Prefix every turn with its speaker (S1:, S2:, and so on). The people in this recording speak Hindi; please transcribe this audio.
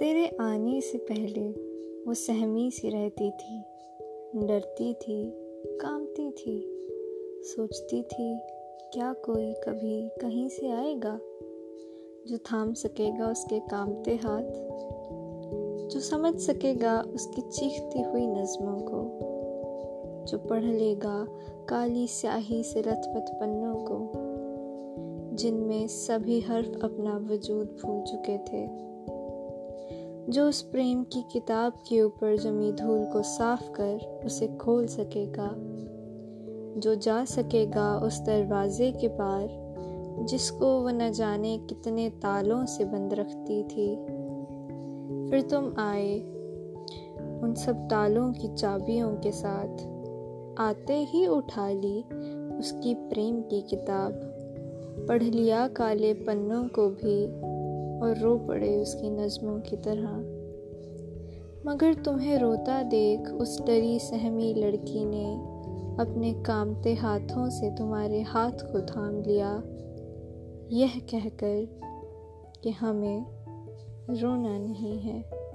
S1: तेरे आने से पहले वो सहमी सी रहती थी, डरती थी कामती थी, सोचती थी, क्या कोई कभी कहीं से आएगा जो थाम सकेगा उसके कामते हाथ, जो समझ सकेगा उसकी चीखती हुई नज़मों को, जो पढ़ लेगा काली स्याही से रथपथ पन्नों को, जिनमें सभी हर्फ अपना वजूद भूल चुके थे। जो उस प्रेम की किताब के ऊपर जमी धूल को साफ़ कर उसे खोल सकेगा। जो जा सकेगा उस दरवाजे के पार, जिसको वो न जाने कितने तालों से बंद रखती थी। फिर तुम आए उन सब तालों की चाबियों के साथ। आते ही उठा ली उसकी प्रेम की किताब। पढ़ लिया काले पन्नों को भी। और रो पड़े उसकी नज़मों की तरह। मगर तुम्हें रोता देख उस डरी सहमी लड़की ने अपने कामते हाथों से तुम्हारे हाथ को थाम लिया। यह कहकर कि हमें रोना नहीं है।